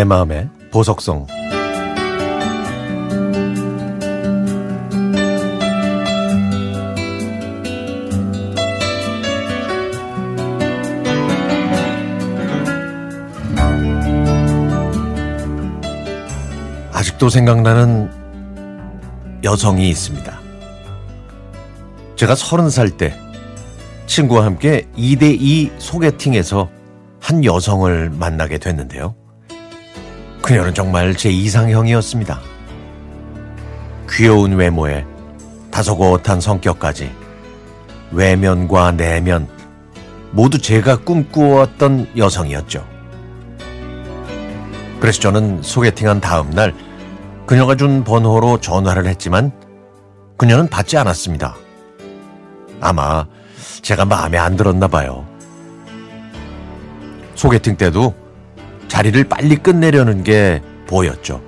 내 마음의 보석성 아직도 생각나는 여성이 있습니다. 제가 서른 살 때 친구와 함께 2대2 소개팅에서 한 여성을 만나게 됐는데요. 그녀는 정말 제 이상형이었습니다. 귀여운 외모에 다소곳한 성격까지 외면과 내면 모두 제가 꿈꾸었던 여성이었죠. 그래서 저는 소개팅한 다음 날 그녀가 준 번호로 전화를 했지만 그녀는 받지 않았습니다. 아마 제가 마음에 안 들었나 봐요. 소개팅 때도 자리를 빨리 끝내려는 게 보였죠.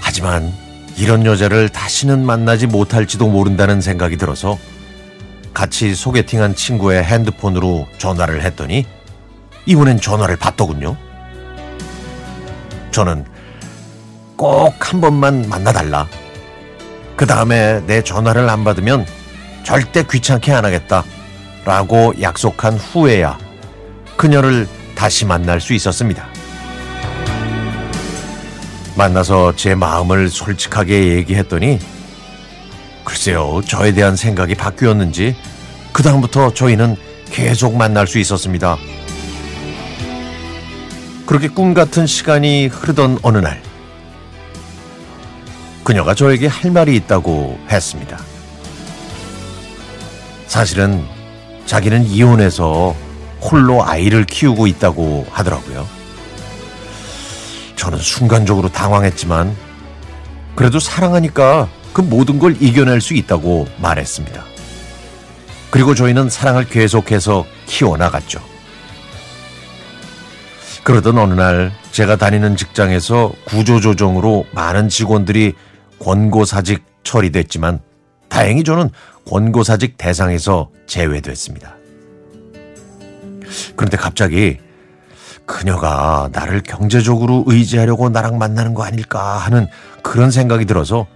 하지만 이런 여자를 다시는 만나지 못할지도 모른다는 생각이 들어서 같이 소개팅한 친구의 핸드폰으로 전화를 했더니 이번엔 전화를 받더군요. 저는 꼭 한 번만 만나달라. 그 다음에 내 전화를 안 받으면 절대 귀찮게 안 하겠다. 라고 약속한 후에야 그녀를 다시 만날 수 있었습니다. 만나서 제 마음을 솔직하게 얘기했더니 글쎄요, 저에 대한 생각이 바뀌었는지 그다음부터 저희는 계속 만날 수 있었습니다. 그렇게 꿈 같은 시간이 흐르던 어느 날, 그녀가 저에게 할 말이 있다고 했습니다. 사실은 자기는 이혼해서 홀로 아이를 키우고 있다고 하더라고요. 저는 순간적으로 당황했지만 그래도 사랑하니까 그 모든 걸 이겨낼 수 있다고 말했습니다. 그리고 저희는 사랑을 계속해서 키워나갔죠. 그러던 어느 날 제가 다니는 직장에서 구조조정으로 많은 직원들이 권고사직 처리됐지만 다행히 저는 권고사직 대상에서 제외됐습니다. 그런데 갑자기 그녀가 나를 경제적으로 의지하려고 나랑 만나는 거 아닐까 하는 그런 생각이 들어서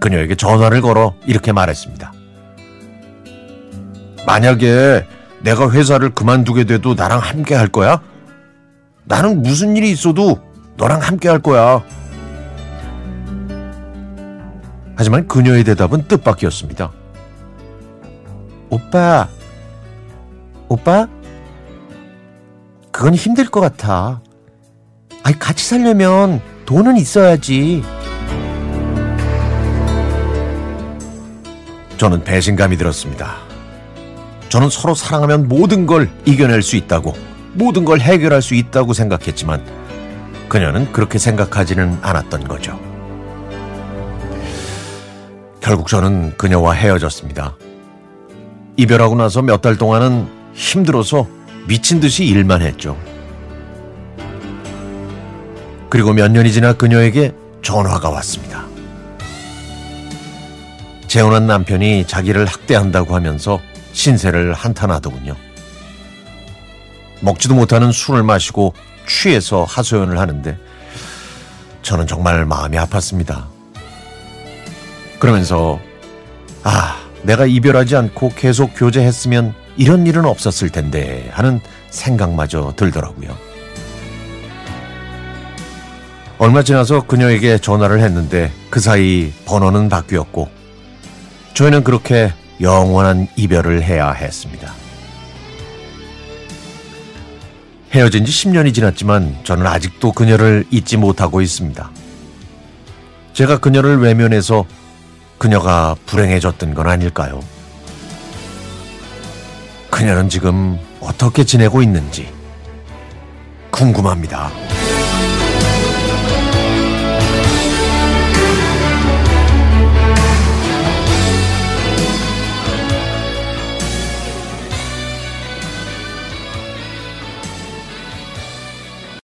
그녀에게 전화를 걸어 이렇게 말했습니다. 만약에 내가 회사를 그만두게 돼도 나랑 함께 할 거야? 나는 무슨 일이 있어도 너랑 함께 할 거야. 하지만 그녀의 대답은 뜻밖이었습니다. 오빠, 오빠? 그건 힘들 것 같아. 아니, 같이 살려면 돈은 있어야지. 저는 배신감이 들었습니다. 저는 서로 사랑하면 모든 걸 이겨낼 수 있다고, 모든 걸 해결할 수 있다고 생각했지만, 그녀는 그렇게 생각하지는 않았던 거죠. 결국 저는 그녀와 헤어졌습니다. 이별하고 나서 몇 달 동안은 힘들어서 미친 듯이 일만 했죠. 그리고 몇 년이 지나 그녀에게 전화가 왔습니다. 재혼한 남편이 자기를 학대한다고 하면서 신세를 한탄하더군요. 먹지도 못하는 술을 마시고 취해서 하소연을 하는데 저는 정말 마음이 아팠습니다. 그러면서 아, 내가 이별하지 않고 계속 교제했으면 이런 일은 없었을 텐데 하는 생각마저 들더라고요. 얼마 지나서 그녀에게 전화를 했는데 그 사이 번호는 바뀌었고 저희는 그렇게 영원한 이별을 해야 했습니다. 헤어진 지 10년이 지났지만 저는 아직도 그녀를 잊지 못하고 있습니다. 제가 그녀를 외면해서 그녀가 불행해졌던 건 아닐까요? 그녀는 지금 어떻게 지내고 있는지 궁금합니다.